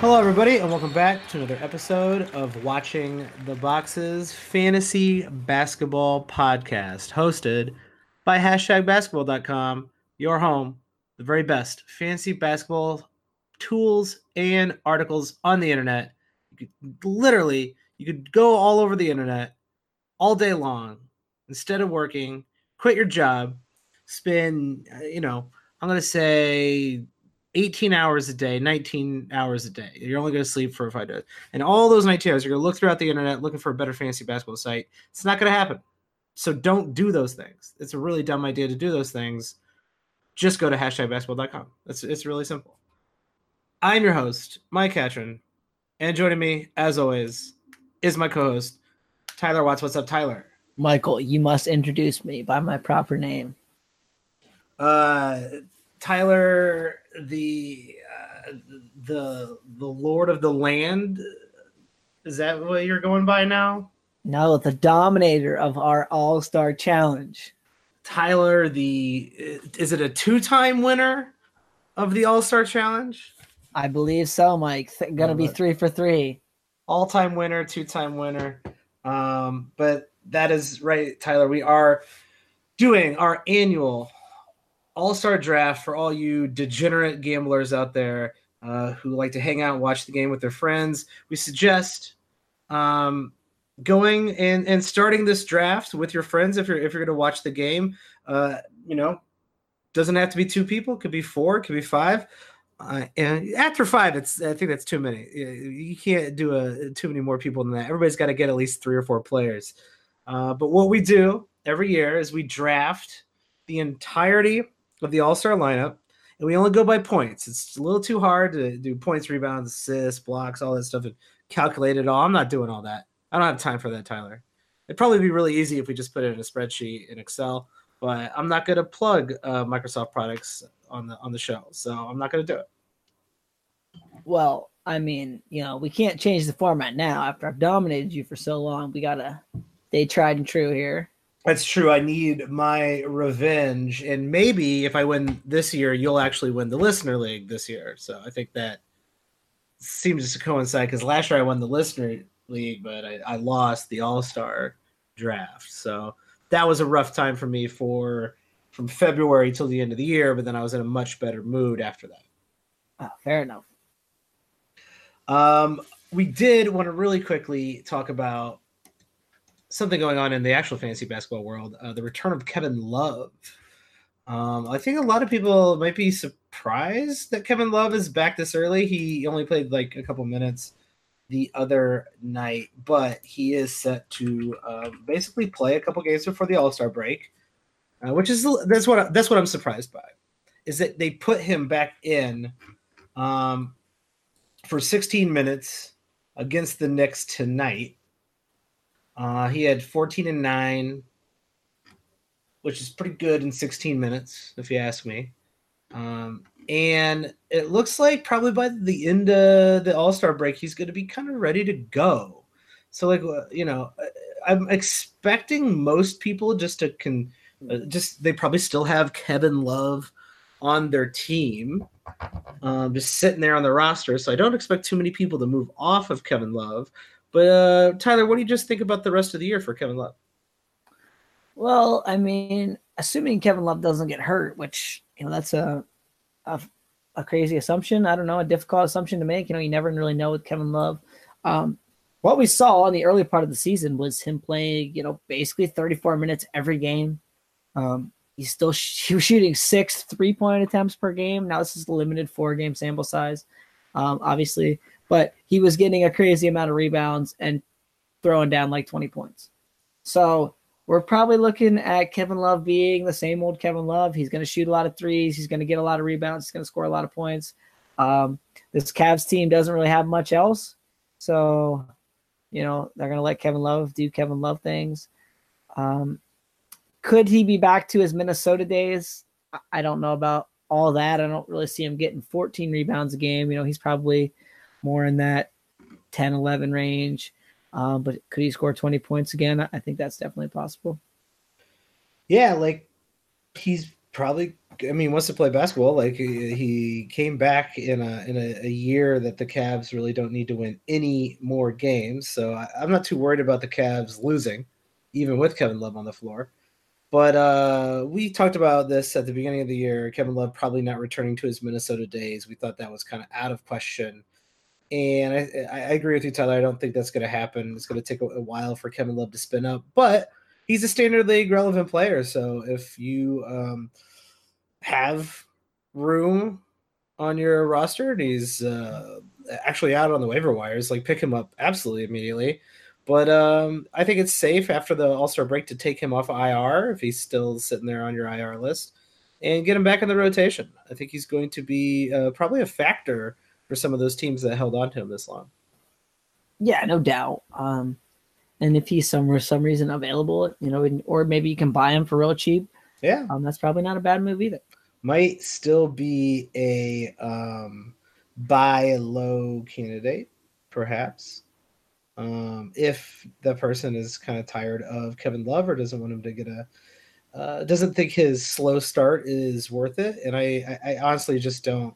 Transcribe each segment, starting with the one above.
Hello, everybody, and welcome back to another episode of Watching the Boxes Fantasy Basketball Podcast, hosted by hashtag basketball.com, your home, the very best fantasy basketball tools and articles on the internet. You could literally, you could go all over the internet all day long instead of working, quit your job, spend, uh, you know, I'm going to say 18 hours a day, 19 hours a day. You're only going to sleep for five days. And all those 19 hours, you're going to look throughout the internet looking for a better fantasy basketball site. It's not going to happen. So don't do those things. It's a really dumb idea to do those things. Just go to hashtag basketball.com. It's, it's really simple. I'm your host, Mike Catron. And joining me, as always, is my co host, Tyler Watts. What's up, Tyler? Michael, you must introduce me by my proper name. Uh, Tyler, the uh, the the Lord of the Land. Is that what you're going by now? No, the dominator of our All Star Challenge. Tyler, the is it a two time winner of the All Star Challenge? I believe so, Mike. Th- gonna be three for three. All time winner, two time winner. Um, but that is right, Tyler. We are doing our annual All Star draft for all you degenerate gamblers out there uh, who like to hang out and watch the game with their friends. We suggest um, going and, and starting this draft with your friends if you're if you're going to watch the game. Uh, you know, doesn't have to be two people; could be four, could be five. Uh, and after five, it's I think that's too many. You can't do a too many more people than that. Everybody's got to get at least three or four players. Uh, but what we do every year is we draft the entirety of the All Star lineup, and we only go by points. It's a little too hard to do points, rebounds, assists, blocks, all that stuff, and calculate it all. I'm not doing all that. I don't have time for that, Tyler. It'd probably be really easy if we just put it in a spreadsheet in Excel, but I'm not going to plug uh, Microsoft products on the on the show, so I'm not going to do it. Well, I mean, you know, we can't change the format now. After I've dominated you for so long, we gotta stay tried and true here. That's true. I need my revenge, and maybe if I win this year, you'll actually win the listener league this year. So I think that seems to coincide because last year I won the listener league, but I, I lost the All Star draft. So that was a rough time for me for from February till the end of the year. But then I was in a much better mood after that. Oh, fair enough. Um, we did want to really quickly talk about something going on in the actual fantasy basketball world uh, the return of Kevin Love. Um, I think a lot of people might be surprised that Kevin Love is back this early. He only played like a couple minutes the other night, but he is set to uh, basically play a couple games before the All Star break, uh, which is that's what that's what I'm surprised by, is that they put him back in um, for 16 minutes against the Knicks tonight. Uh, he had 14 and 9, which is pretty good in 16 minutes, if you ask me. Um, and it looks like probably by the end of the All Star break, he's going to be kind of ready to go. So, like, uh, you know, I'm expecting most people just to can uh, just they probably still have Kevin Love on their team, um, just sitting there on the roster. So I don't expect too many people to move off of Kevin Love. But uh, Tyler, what do you just think about the rest of the year for Kevin Love? Well, I mean, assuming Kevin Love doesn't get hurt, which you know that's a, a a, crazy assumption. I don't know, a difficult assumption to make. You know, you never really know with Kevin Love. Um, what we saw in the early part of the season was him playing, you know, basically 34 minutes every game. Um, he's still sh- he was shooting six three point attempts per game. Now this is limited four game sample size, um, obviously, but he was getting a crazy amount of rebounds and throwing down like 20 points. So we're probably looking at Kevin Love being the same old Kevin Love. He's going to shoot a lot of threes. He's going to get a lot of rebounds. He's going to score a lot of points. Um, this Cavs team doesn't really have much else. So, you know, they're going to let Kevin Love do Kevin Love things. Um, could he be back to his Minnesota days? I don't know about all that. I don't really see him getting 14 rebounds a game. You know, he's probably more in that 10, 11 range. Um, but could he score 20 points again? I think that's definitely possible. Yeah, like he's probably I mean, wants to play basketball. Like he came back in a in a, a, year that the Cavs really don't need to win any more games. So I, am not too worried about the Cavs losing, even with Kevin Love on the floor. But uh, we talked about this at the beginning of the year. Kevin Love probably not returning to his Minnesota days. We thought that was kind of out of question. And I, I agree with you, Tyler. I don't think that's going to happen. It's going to take a, while for Kevin Love to spin up, but he's a standard league relevant player. So if you um, – have room on your roster and he's uh, actually out on the waiver wires, like pick him up absolutely immediately. But um, I think it's safe after the All Star break to take him off IR if he's still sitting there on your IR list and get him back in the rotation. I think he's going to be uh, probably a factor for some of those teams that held on to him this long. Yeah, no doubt. Um, and if he's some for some reason available, you know, or maybe you can buy him for real cheap. Yeah, um, that's probably not a bad move either might still be a um, buy low candidate, perhaps. Um, if the person is kind of tired of Kevin Love or doesn't want him to get a, uh, doesn't think his slow start is worth it, and I, I, I honestly just don't.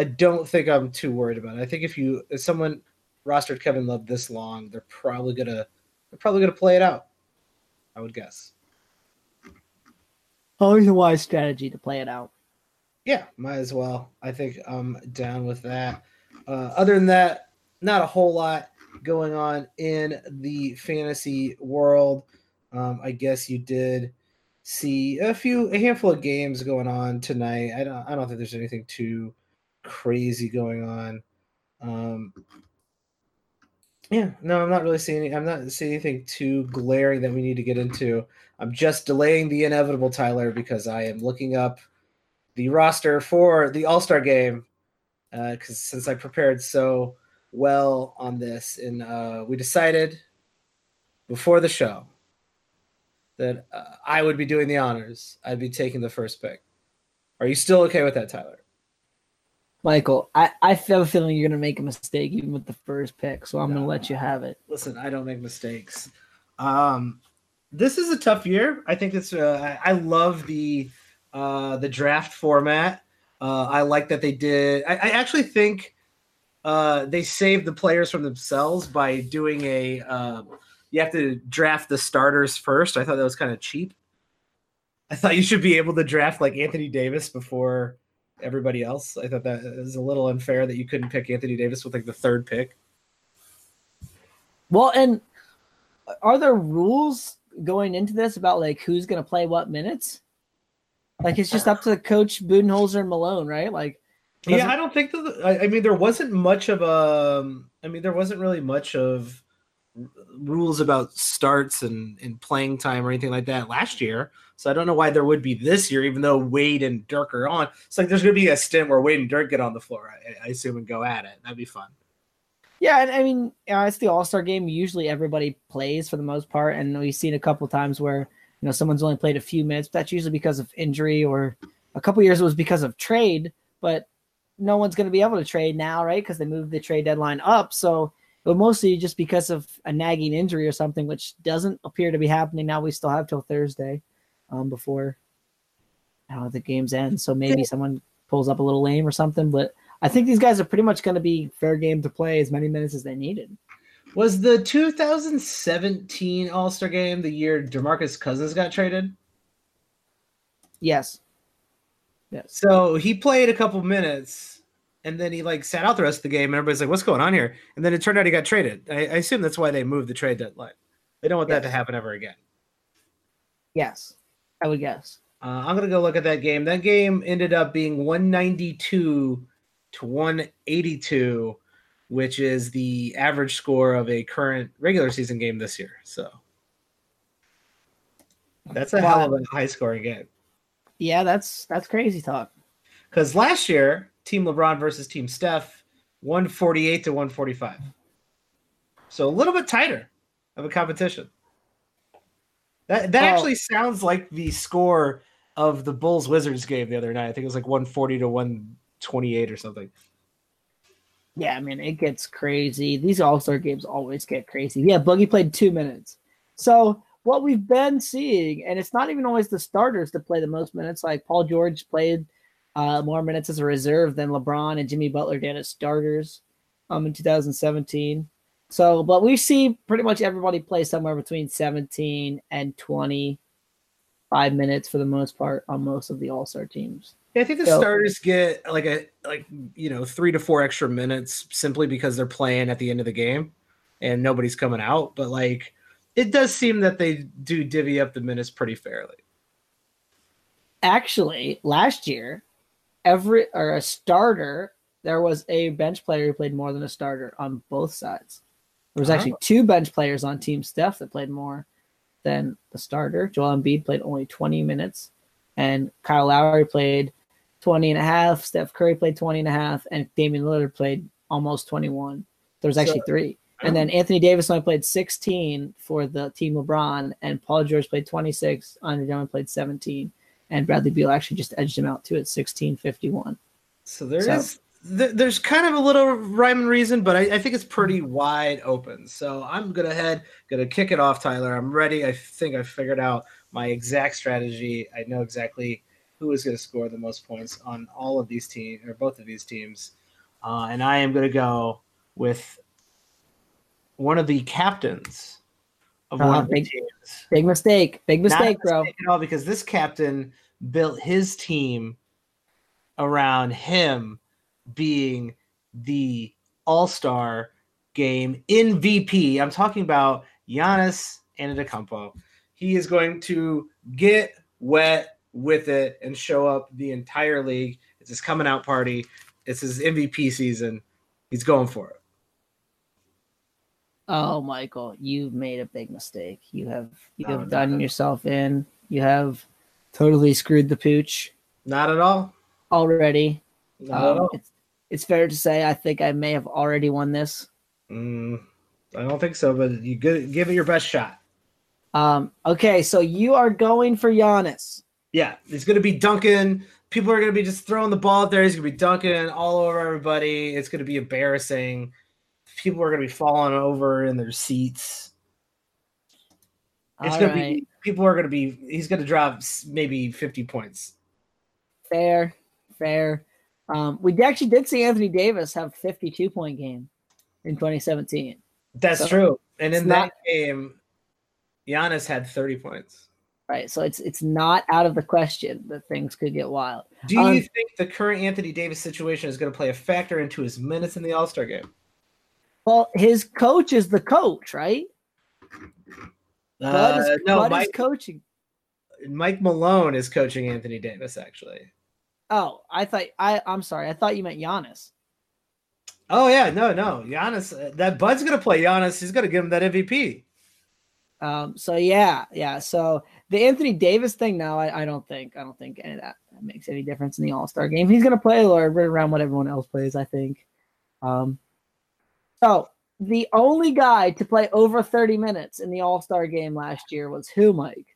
I don't think I'm too worried about it. I think if you if someone rostered Kevin Love this long, they're probably gonna they're probably gonna play it out. I would guess. Always a wise strategy to play it out. Yeah, might as well. I think I'm down with that. Uh, other than that, not a whole lot going on in the fantasy world. Um, I guess you did see a few, a handful of games going on tonight. I don't, I don't think there's anything too crazy going on. Um, yeah, no, I'm not really seeing. I'm not seeing anything too glaring that we need to get into. I'm just delaying the inevitable, Tyler, because I am looking up the roster for the All Star game. Because uh, since I prepared so well on this, and uh, we decided before the show that uh, I would be doing the honors. I'd be taking the first pick. Are you still okay with that, Tyler? Michael, I, I have a feeling you're going to make a mistake even with the first pick, so I'm no, going to let you have it. Listen, I don't make mistakes. Um, this is a tough year. I think it's. Uh, I love the uh, the draft format. Uh, I like that they did. I, I actually think uh, they saved the players from themselves by doing a. Uh, you have to draft the starters first. I thought that was kind of cheap. I thought you should be able to draft like Anthony Davis before everybody else. I thought that is a little unfair that you couldn't pick Anthony Davis with like the third pick. Well, and are there rules going into this about like who's going to play what minutes? Like it's just up to the coach Budenholzer and Malone, right? Like, yeah, I don't think that. I, I mean, there wasn't much of a. Um, mean, there wasn't really much of rules about starts and, and playing time or anything like that last year. So I don't know why there would be this year, even though Wade and Dirk are on. It's like there's going to be a stint where Wade and Dirk get on the floor, I, I assume, and go at it. That'd be fun. Yeah, and I mean, it's the All Star game. Usually, everybody plays for the most part, and we've seen a couple times where you know someone's only played a few minutes. But that's usually because of injury, or a couple years it was because of trade. But no one's going to be able to trade now, right? Because they moved the trade deadline up. So but mostly just because of a nagging injury or something, which doesn't appear to be happening now. We still have till Thursday um, before uh, the games end. So maybe someone pulls up a little lame or something. But I think these guys are pretty much going to be fair game to play as many minutes as they needed. Was the 2017 All Star game the year Demarcus Cousins got traded? Yes. Yes. So he played a couple minutes and then he like sat out the rest of the game, and everybody's like, "What's going on here?" And then it turned out he got traded. I, I assume that's why they moved the trade deadline. They don't want yes. that to happen ever again. Yes, I would guess. Uh, I'm gonna go look at that game. That game ended up being 192 to 182, which is the average score of a current regular season game this year. So that's a wow. hell of a high scoring game. Yeah, that's that's crazy talk. Because last year Team LeBron versus Team Steph, 148 to 145. So a little bit tighter of a competition. That that actually sounds like the score of the Bulls Wizards game the other night. I think it was like 140 to 128 or something. Yeah, I mean it gets crazy. These All Star games always get crazy. Yeah, Boogie played two minutes. So what we've been seeing, and it's not even always the starters that play the most minutes. Like Paul George played uh, more minutes as a reserve than LeBron and Jimmy Butler did as starters um, in 2017. So, but we see pretty much everybody play somewhere between 17 and 25 minutes for the most part on most of the All Star teams. Yeah, I think the so, starters get like a like you know three to four extra minutes simply because they're playing at the end of the game and nobody's coming out. But like, it does seem that they do divvy up the minutes pretty fairly. Actually, last year, every or a starter, there was a bench player who played more than a starter on both sides. There was uh-huh. actually two bench players on Team Steph that played more than the starter. Joel Embiid played only 20 minutes, and Kyle Lowry played 20 and a half. Steph Curry played 20 and a half, and Damian Lillard played almost 21. There was actually so, three. And then Anthony Davis only played 16 for the team LeBron, and Paul George played 26. Andre Drummond played 17, and Bradley Beal actually just edged him out too at 16:51. So there so, is, there's kind of a little rhyme and reason, but I, I, think it's pretty wide open. So I'm gonna head, gonna kick it off, Tyler. I'm ready. I think I figured out my exact strategy. I know exactly who is going to score the most points on all of these teams or both of these teams, uh, and I am going to go with one of the captains of uh, one of big, the teams. Big mistake. Big mistake, Not bro. Mistake at all because this captain built his team around him being the All-Star game MVP. I'm talking about Giannis Antetokounmpo. He is going to get wet with it and show up the entire league. It's his coming out party. It's his MVP season. He's going for it. Oh, Michael, you've made a big mistake. You have you no, have done yourself in. You have totally screwed the pooch. Not at all. Already. Not um, at all. It's, it's fair to say I think I may have already won this. Mm, I don't think so, but you give, give it your best shot. Um, okay, so you are going for Giannis. Yeah, it's going to be dunking. People are going to be just throwing the ball up there. He's going to be dunking all over everybody. It's going to be embarrassing people are going to be falling over in their seats. It's going right. to be people are going to be. He's going to drop maybe fifty points. Fair, fair. Um, we actually did see Anthony Davis have fifty-two point game in 2017. That's so true, and in that game, Giannis had 30 points. Right, so it's it's not out of the question that things could get wild. Do you um, think the current Anthony Davis situation is going to play a factor into his minutes in the All Star game? Well, his coach is the coach, right? Uh, Bud is, no, Bud Mike, is coaching. Mike Malone is coaching Anthony Davis, actually. Oh, I thought I. I'm sorry. I thought you meant Giannis. Oh yeah, no, no, Giannis. Uh, that Bud's gonna play Giannis. He's gonna give him that MVP. Um. So yeah, yeah. So the Anthony Davis thing now, I, I don't think I don't think any of that, that makes any difference in the All Star game. He's gonna play right around what everyone else plays. I think. Um. So the only guy to play over 30 minutes in the All Star game last year was who, Mike?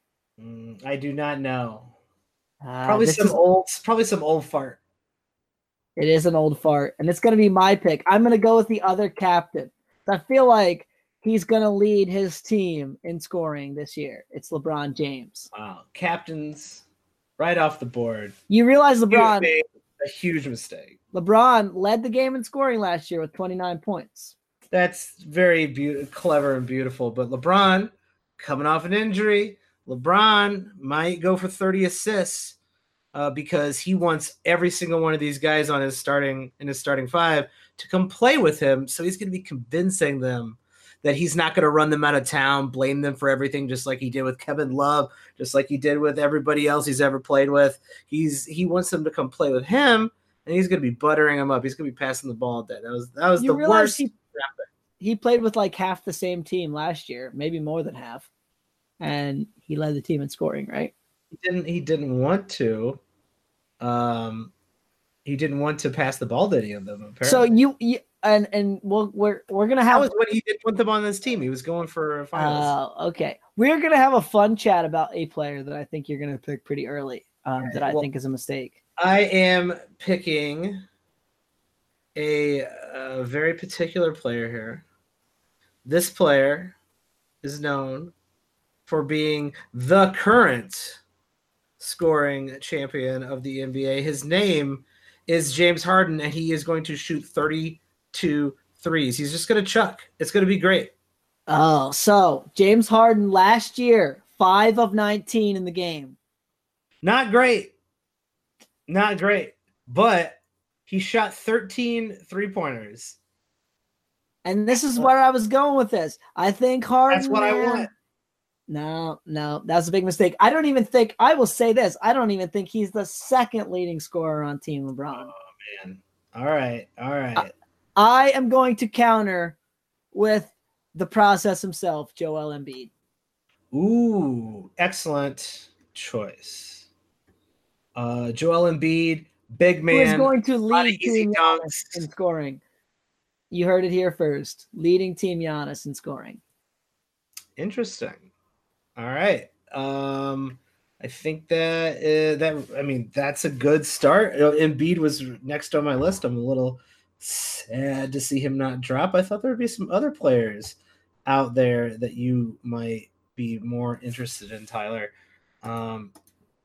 Mm, I do not know. Uh, probably some is, old, probably some old fart. It is an old fart, and it's going to be my pick. I'm going to go with the other captain. I feel like he's going to lead his team in scoring this year. It's LeBron James. Wow, captains right off the board. You realize LeBron made a huge mistake. LeBron led the game in scoring last year with 29 points. That's very be- clever and beautiful. But LeBron, coming off an injury, LeBron might go for 30 assists uh, because he wants every single one of these guys on his starting in his starting five to come play with him. So he's going to be convincing them that he's not going to run them out of town, blame them for everything, just like he did with Kevin Love, just like he did with everybody else he's ever played with. He's he wants them to come play with him and he's going to be buttering him up. He's going to be passing the ball dead. That was that was you the worst. He, he played with like half the same team last year, maybe more than half, and he led the team in scoring. Right? He didn't. He didn't want to. Um, he didn't want to pass the ball to any of them. Apparently. So you, you and and we'll, we're we're gonna have. That was when he didn't want them on this team. He was going for finals. Uh, okay, we're gonna have a fun chat about a player that I think you're gonna pick pretty early. Um, that I well, think is a mistake. I am picking a, a very particular player here. This player is known for being the current scoring champion of the NBA. His name is James Harden, and he is going to shoot 32 threes. He's just going to chuck. It's going to be great. Oh, so James Harden last year, five of 19 in the game. Not great. Not great. But he shot 13 three pointers. And this is where I was going with this. I think Harden. That's what man, I want. No, no, that's a big mistake. I don't even think I will say this. I don't even think he's the second leading scorer on Team LeBron. Oh man. All right. All right. I, I am going to counter with the process himself, Joel Embiid. Ooh, excellent choice. Uh Joel Embiid, big man. Who is going to lead Team Giannis in scoring? You heard it here first. Leading Team Giannis in scoring. Interesting. All right. Um, I think that uh, that I mean that's a good start. Embiid was next on my list. I'm a little sad to see him not drop. I thought there would be some other players out there that you might be more interested in, Tyler. Um,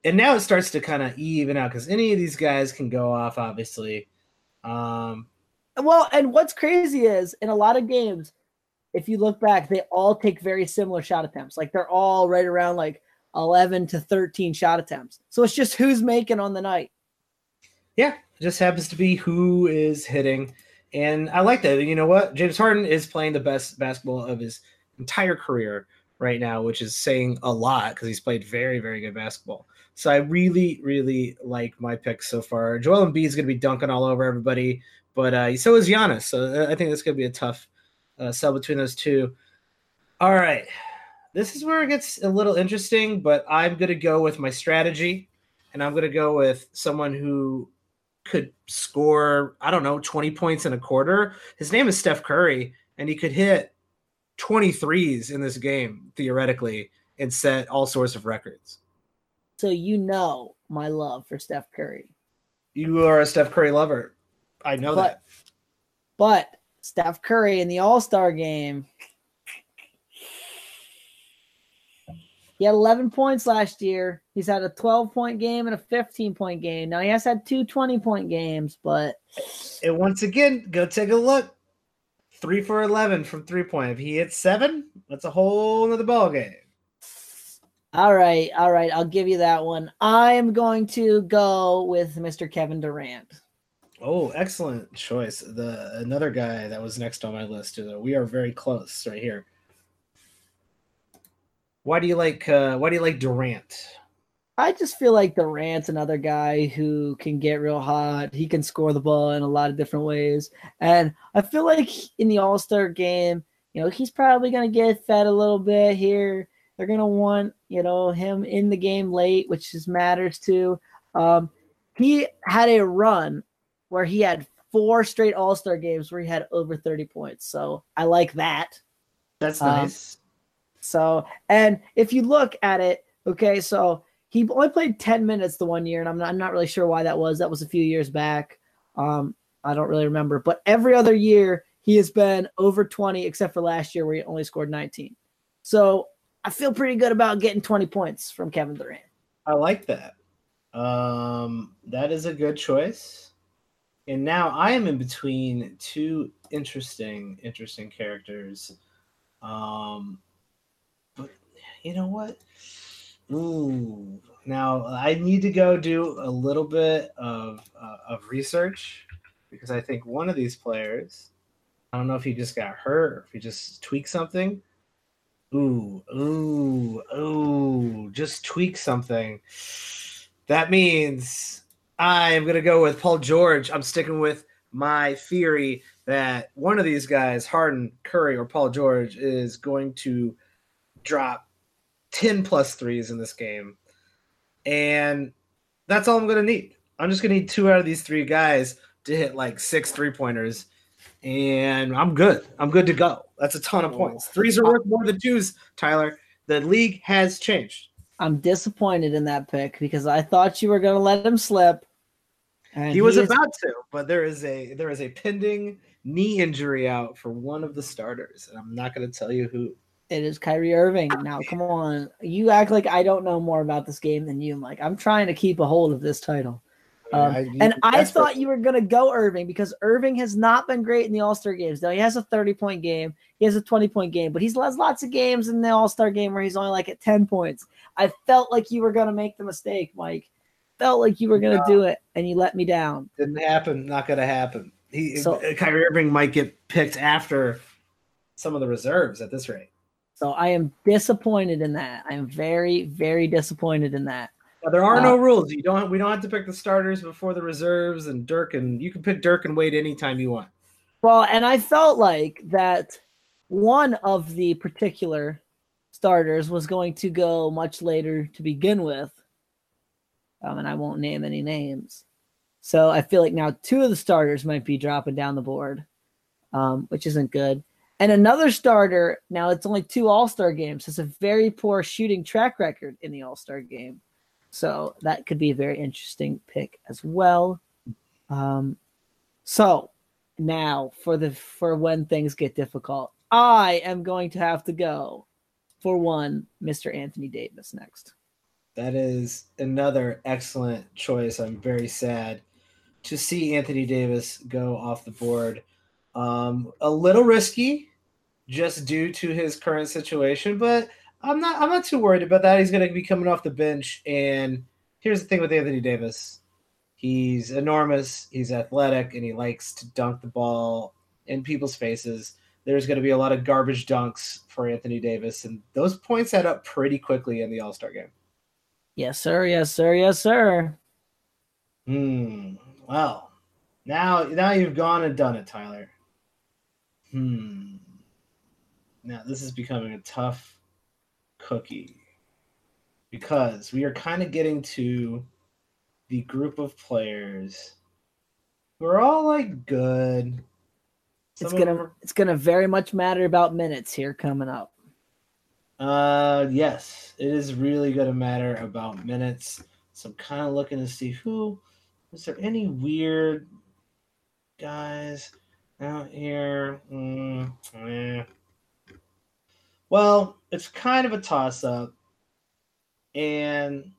and now it starts to kind of even out because any of these guys can go off, obviously. Um, well, and what's crazy is in a lot of games, if you look back, they all take very similar shot attempts. Like they're all right around like 11 to 13 shot attempts. So it's just who's making on the night. Yeah, it just happens to be who is hitting. And I like that. You know what? James Harden is playing the best basketball of his entire career right now, which is saying a lot because he's played very, very good basketball. So I really, really like my picks so far. Joel Embiid is going to be dunking all over everybody, but uh, so is Giannis. So I think that's going to be a tough uh, sell between those two. All right. This is where it gets a little interesting, but I'm going to go with my strategy, and I'm going to go with someone who could score, I don't know, 20 points in a quarter. His name is Steph Curry, and he could hit 23s in this game, theoretically, and set all sorts of records. So you know my love for Steph Curry. You are a Steph Curry lover. I know but, that. But Steph Curry in the All Star game. He had 11 points last year. He's had a 12 point game and a 15 point game. Now he has had two 20 point games, but. And once again, go take a look. Three for 11 from three point. If he hits seven, that's a whole other ball game. All right. All right. I'll give you that one. I'm going to go with Mr. Kevin Durant. Oh, excellent choice. The another guy that was next on my list. We are very close right here. Why do you like uh, Why do you like Durant? I just feel like Durant's another guy who can get real hot. He can score the ball in a lot of different ways, and I feel like in the All Star game, you know, he's probably gonna get fed a little bit here. They're gonna want you know him in the game late, which just matters too. Um, he had a run where he had four straight All Star games where he had over 30 points. So I like that. That's um, nice. Um, so, and if you look at it, okay, so he only played 10 minutes the one year, and I'm not, I'm not really sure why that was. That was a few years back. Um, I don't really remember. But every other year, he has been over 20, except for last year where he only scored 19. So I feel pretty good about getting 20 points from Kevin Durant. I like that. Um, that is a good choice. And now I am in between two interesting, interesting characters. Um, but you know what? Ooh, now I need to go do a little bit of uh, of research because I think one of these players, I don't know if he just got hurt or if he just tweaked something. Ooh, ooh, ooh, just tweak something. That means I'm gonna go with Paul George. I'm sticking with my theory that one of these guys, Harden, Curry, or Paul George, is going to drop 10 plus threes in this game. And that's all I'm gonna need. I'm just gonna need two out of these three guys to hit like six three pointers. And I'm good. I'm good to go. That's a ton of points. Threes are worth more than twos, Tyler. The league has changed. I'm disappointed in that pick because I thought you were going to let him slip. And he was is, about to, but there is a there is a pending knee injury out for one of the starters, and I'm not going to tell you who. It is Kyrie Irving. Now, come on. You act like I don't know more about this game than you, Mike. I'm trying to keep a hold of this title. Um, I, and I thought you were going to go Irving because Irving has not been great in the All Star games. Now, he has a 30 point game, he has a 20 point game, but he's has lots of games in the All Star game where he's only like at 10 points. I felt like you were going to make the mistake, Mike. Felt like you were going to no, do it, and you let me down. Didn't happen. Not going to happen. He, so, Kyrie Irving might get picked after some of the reserves at this rate. So I am disappointed in that. I am very, very disappointed in that. Now, there are uh, no rules. You don't. We don't have to pick the starters before the reserves and Dirk, and you can pick Dirk and Wade anytime you want. Well, and I felt like that one of the particular starters was going to go much later to begin with, um, and I won't name any names. So I feel like now two of the starters might be dropping down the board, um, which isn't good. And another starter, now it's only two All Star games, has a very poor shooting track record in the All Star game. So that could be a very interesting pick as well. Um, so now for the for when things get difficult, I am going to have to go for one, Mr. Anthony Davis next. That is another excellent choice. I'm very sad to see Anthony Davis go off the board. Um, a little risky, just due to his current situation, but I'm not. I'm not too worried about that. He's going to be coming off the bench, and here's the thing with Anthony Davis: he's enormous, he's athletic, and he likes to dunk the ball in people's faces. There's going to be a lot of garbage dunks for Anthony Davis, and those points add up pretty quickly in the All Star game. Yes, sir. Yes, sir. Yes, sir. Hmm. Well, now now you've gone and done it, Tyler. Hmm. Now this is becoming a tough cookie because we are kind of getting to the group of players who are all like good. Some it's gonna are... it's gonna very much matter about minutes here coming up. Uh yes, it is really gonna matter about minutes. So I'm kind of looking to see who is there any weird guys out here? Mm, eh. Well, it's kind of a toss up. And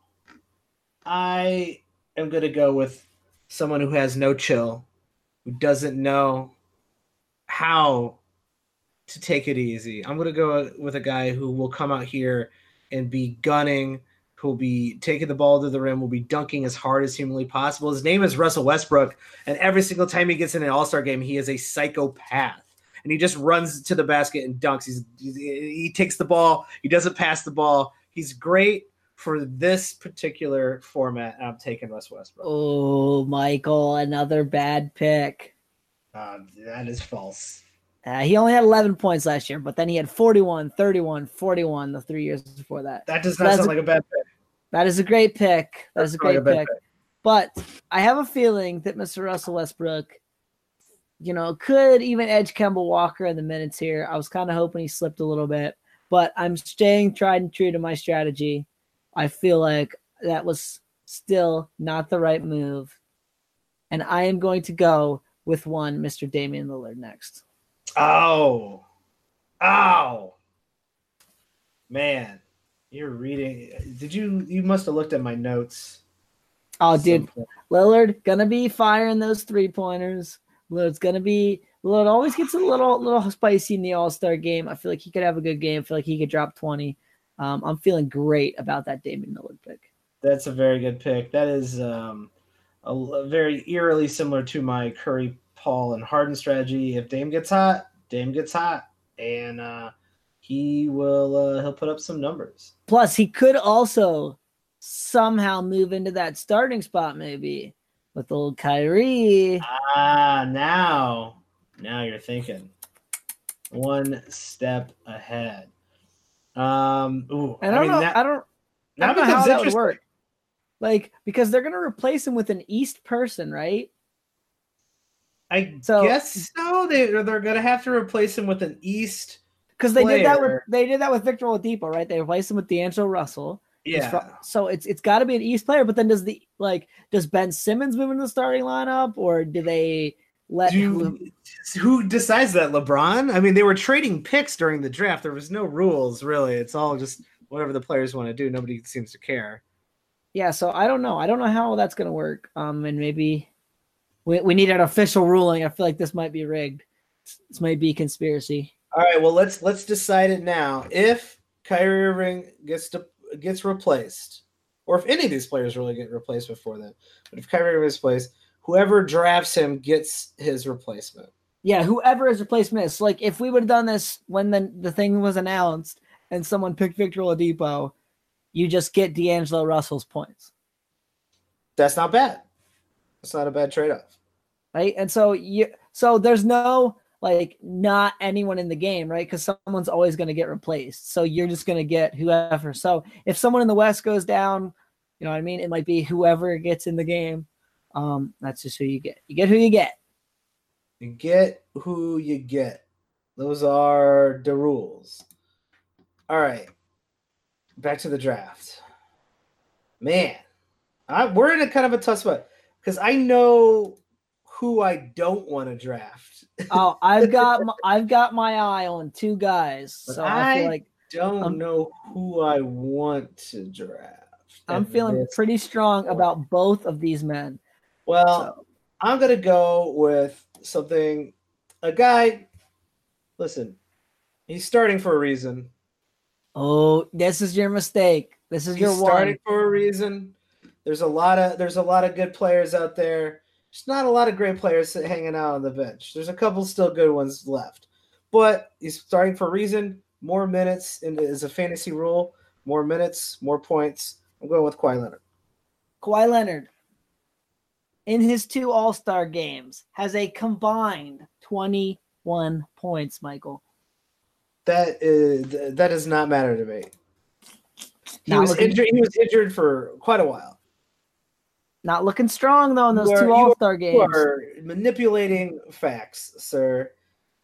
I am going to go with someone who has no chill, who doesn't know how to take it easy. I'm going to go with a guy who will come out here and be gunning who'll be taking the ball to the rim, will be dunking as hard as humanly possible. His name is Russell Westbrook, and every single time he gets in an All Star game, he is a psychopath. And he just runs to the basket and dunks. He's, he's he takes the ball. He doesn't pass the ball. He's great for this particular format. I'm taking Russ Westbrook. Oh, Michael, another bad pick. Uh, that is false. Uh, he only had 11 points last year, but then he had 41, 31, 41 the three years before that. That does not sound like a bad pick. That is a great pick. That That's is a great a pick. pick. But I have a feeling that Mr. Russell Westbrook, you know, could even edge Kemba Walker in the minutes here. I was kind of hoping he slipped a little bit, but I'm staying tried and true to my strategy. I feel like that was still not the right move. And I am going to go with one Mr. Damian Lillard next. Oh, oh, man, you're reading. Did you? You must have looked at my notes. Oh, dude, Lillard gonna be firing those three pointers. Lillard's gonna be. Lillard always gets a little little spicy in the All Star game. I feel like he could have a good game. I feel like he could drop twenty. Um, I'm feeling great about that Damian Lillard pick. That's a very good pick. That is um, a, a very eerily similar to my Curry Paul and Harden strategy. If Dame gets hot, Dame gets hot, and uh, he will uh, he'll put up some numbers. Plus, he could also somehow move into that starting spot, maybe with old Kyrie. Ah, now, now you're thinking one step ahead. Um, ooh, I don't I mean, know. That, I don't. I don't know how that would work. Like because they're gonna replace him with an East person, right? I so, guess so. They they're gonna have to replace him with an East because they did that with they did that with Victor Oladipo, right? They replaced him with D'Angelo Russell. Yeah. so it's it's got to be an East player, but then does the like does Ben Simmons move in the starting lineup, or do they let Do, who decides that? LeBron? I mean, they were trading picks during the draft. There was no rules really. It's all just whatever the players want to do. Nobody seems to care. yeah. So I don't know. I don't know how that's gonna work. Um, and maybe we we need an official ruling. I feel like this might be rigged. This might be conspiracy. All right, well let's let's decide it now. If Kyrie Irving gets to, gets replaced, or if any of these players really get replaced before then, but if Kyrie Irving is replaced, whoever drafts him gets his replacement. Yeah, whoever his replacement is. So, like if we would have done this when the the thing was announced and someone picked Victor Oladipo, you just get D'Angelo Russell's points, That's not bad. That's not a bad trade off. right? And so you so there's no like not anyone in the game, right? Because someone's always going to get replaced. So you're just going to get whoever. So if someone in the West goes down, you know what I mean? It might be whoever gets in the game. Um, that's just who you get. You get who you get. You get who you get. Those are the rules. All right. Back to the draft. Man, I, we're in a kind of a tough spot because I know who I don't want to draft. Oh, I've got my, I've got my eye on two guys. So I feel like don't Um, know who I want to draft. I'm feeling this pretty strong about both of these men. Well, So I'm gonna go with something. A guy. Listen, he's starting for a reason. Oh, this is your mistake. This is He's your starting one. for a reason. There's a lot of there's a lot of good players out there. There's not a lot of great players hanging out on the bench. There's a couple still good ones left, but he's starting for a reason. More minutes is a fantasy rule. More minutes, more points. I'm going with Kawhi Leonard. Kawhi Leonard, in his two All Star games, has a combined 21 points. Michael, That is that does not matter to me. He was injured. He was injured for quite a while. Not looking strong though in those are- two All Star games. You are manipulating facts, sir.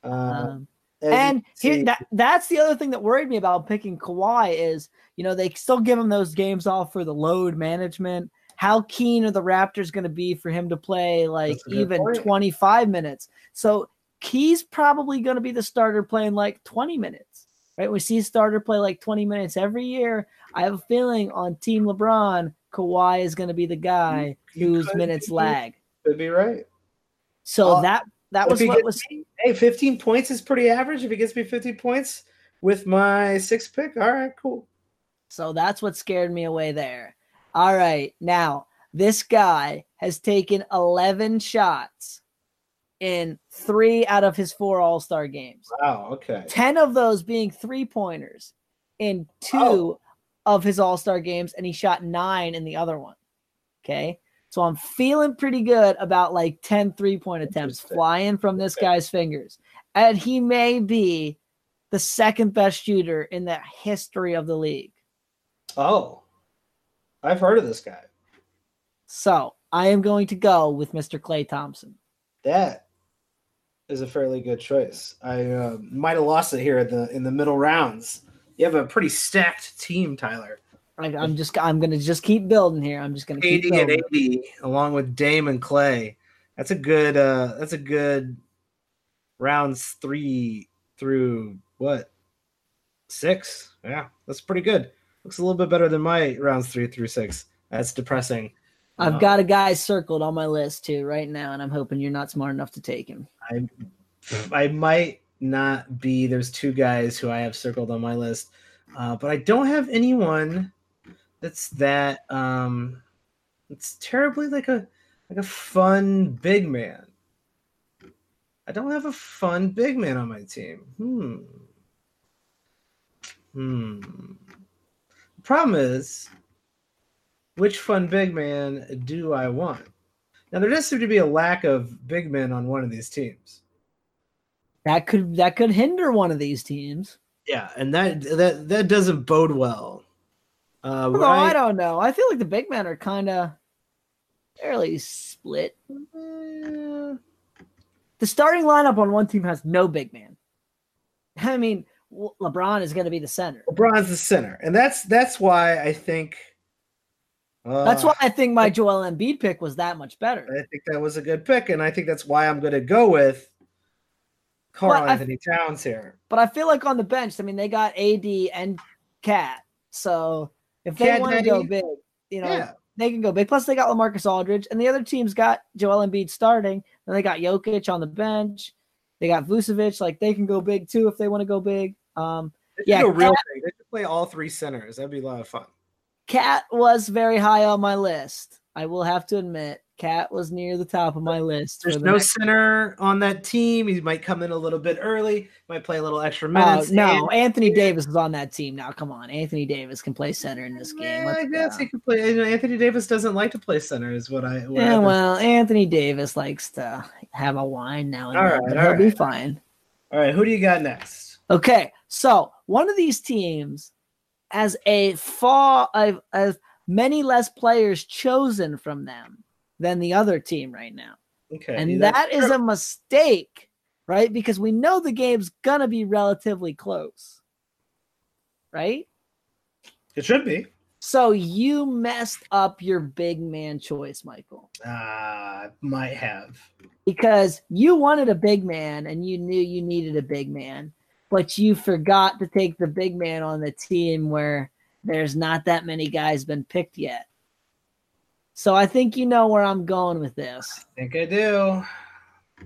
Uh, Um, and here, that that's the other thing that worried me about picking Kawhi is you know they still give him those games off for the load management. How keen are the Raptors going to be for him to play like That's a good even point. 25 minutes? So he's probably going to be the starter playing like 20 minutes, right? We see a starter play like 20 minutes every year. I have a feeling on Team LeBron, Kawhi is going to be the guy You whose minutes be- lag. could be right. So Well, that that was what was me- hey, 15 points is pretty average. If he gets me 15 points with my sixth pick, all right, cool. So that's what scared me away there. All right. Now, this guy has taken 11 shots in three out of his four All Star games, Wow, okay. 10 of those being three pointers in two Oh. Of his All Star games, and he shot nine in the other one. Okay. So I'm feeling pretty good about like 10 three point attempts flying from this guy's fingers. And he may be the second best shooter in the history of the league. Oh, I've heard of this guy. So I am going to go with Mr. Klay Thompson. That is a fairly good choice. I uh, might have lost it here in the in the middle rounds. You have a pretty stacked team, Tyler. I, I'm just I'm gonna just keep building here. I'm just gonna keep and building. AD along with Dame and Klay. That's a good. uh That's a good rounds three through what six? Yeah, that's pretty good. Looks a little bit better than my rounds three through six. That's depressing. I've Um, got a guy circled on my list too right now, and I'm hoping you're not smart enough to take him. I I might not be. There's two guys who I have circled on my list, uh, but I don't have anyone that's that. Um, it's terribly like a like a fun big man. I don't have a fun big man on my team. Hmm. Hmm. The problem is, which fun big man do I want? Now there does seem to be a lack of big men on one of these teams. That could that could hinder one of these teams. Yeah, and that that that doesn't bode well. Uh, Although I don't know. I feel like the big men are kind of fairly split. The starting lineup on one team has no big man. I mean, LeBron is going to be the center. LeBron's the center, and that's that's why I think Uh, That's why I think my Joel Embiid pick was that much better. I think that was a good pick, and I think that's why I'm going to go with Carl I- Anthony Towns here. But I feel like on the bench, I mean, they got AD and KAT. So if they KAT want to go big, you know, yeah, they can go big. Plus, they got Lamarcus Aldridge, and the other team's got Joel Embiid starting. Then they got Jokic on the bench. They got Vucevic. Like they can go big too if they want to go big. Um, Yeah, go real big. They should play all three centers. That'd be a lot of fun. KAT was very high on my list. I will have to admit, KAT was near the top of my list. There's the no center on that team. He might come in a little bit early. Might play a little extra Oh, minutes. no, And- Anthony Davis is on that team now. Come on, Anthony Davis can play center in this game. Yeah, I guess go. he could play. you know, Anthony Davis doesn't like to play center, is what I. What Yeah, I've well, Anthony Davis likes to have a wine now and All then, right, he'll be fine. all right. Who do you got next? Okay, so one of these teams has a far of many less players chosen from them than the other team right now, Okay, and that is a mistake, right? Because we know the game's gonna be relatively close, right? it should be. So you messed up your big man choice, Michael. Uh, might have. because you wanted a big man and you knew you needed a big man, but you forgot to take the big man on the team where there's not that many guys been picked yet. So I think you know where I'm going with this. I think I do.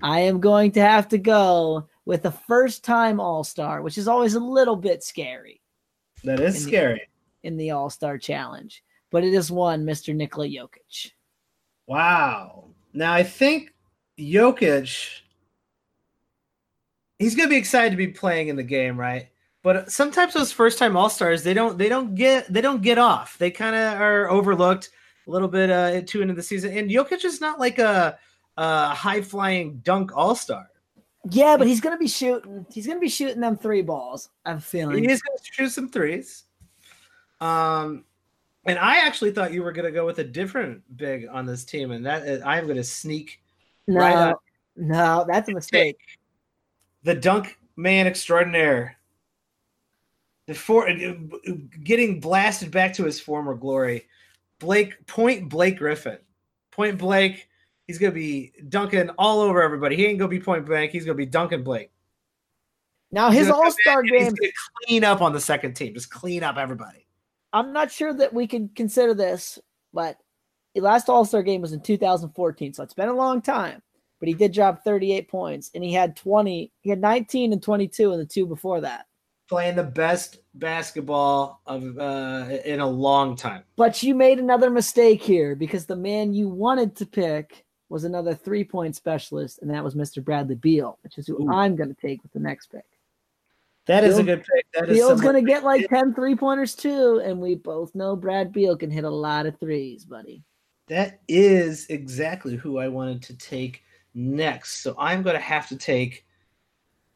I am going to have to go with a first time All Star, which is always a little bit scary That is In the- scary. in the All Star challenge, but it is one Mr. Nikola Jokic. Wow. Now I think Jokic, he's gonna be excited to be playing in the game, right? But sometimes those first time All Stars, they don't they don't get they don't get off. They kind of are overlooked a little bit uh too into the season. And Jokic is not like a, a high flying dunk All Star. Yeah, but he's going to be shooting. He's to be shooting them three balls. I'm feeling. He's gonna shoot some threes. Um, and I actually thought you were gonna go with a different big on this team, and that is, I'm gonna sneak No, Right no, that's a mistake. the dunk man extraordinaire. The for uh, getting blasted back to his former glory. Blake Point Blake Griffin. Point Blake, he's gonna be dunking all over everybody. He ain't gonna be point blank, he's gonna be dunking Blake. Now his All Star game. gonna clean up on the second team. Just clean up everybody. I'm not sure that we can consider this, but the last All Star game was in 2014, so it's been a long time. But he did drop 38 points, and he had 20. He had 19 and 22 in the two before that. Playing the best basketball of uh, in a long time. But you made another mistake here because the man you wanted to pick was another three point specialist, and that was Mr. Bradley Beal, which is who Ooh. I'm going to take with the next pick. That is a good pick. That Beal's going to get like 10 three pointers too, and we both know Brad Beal can hit a lot of threes, buddy. That is exactly who I wanted to take next. So I'm going to have to take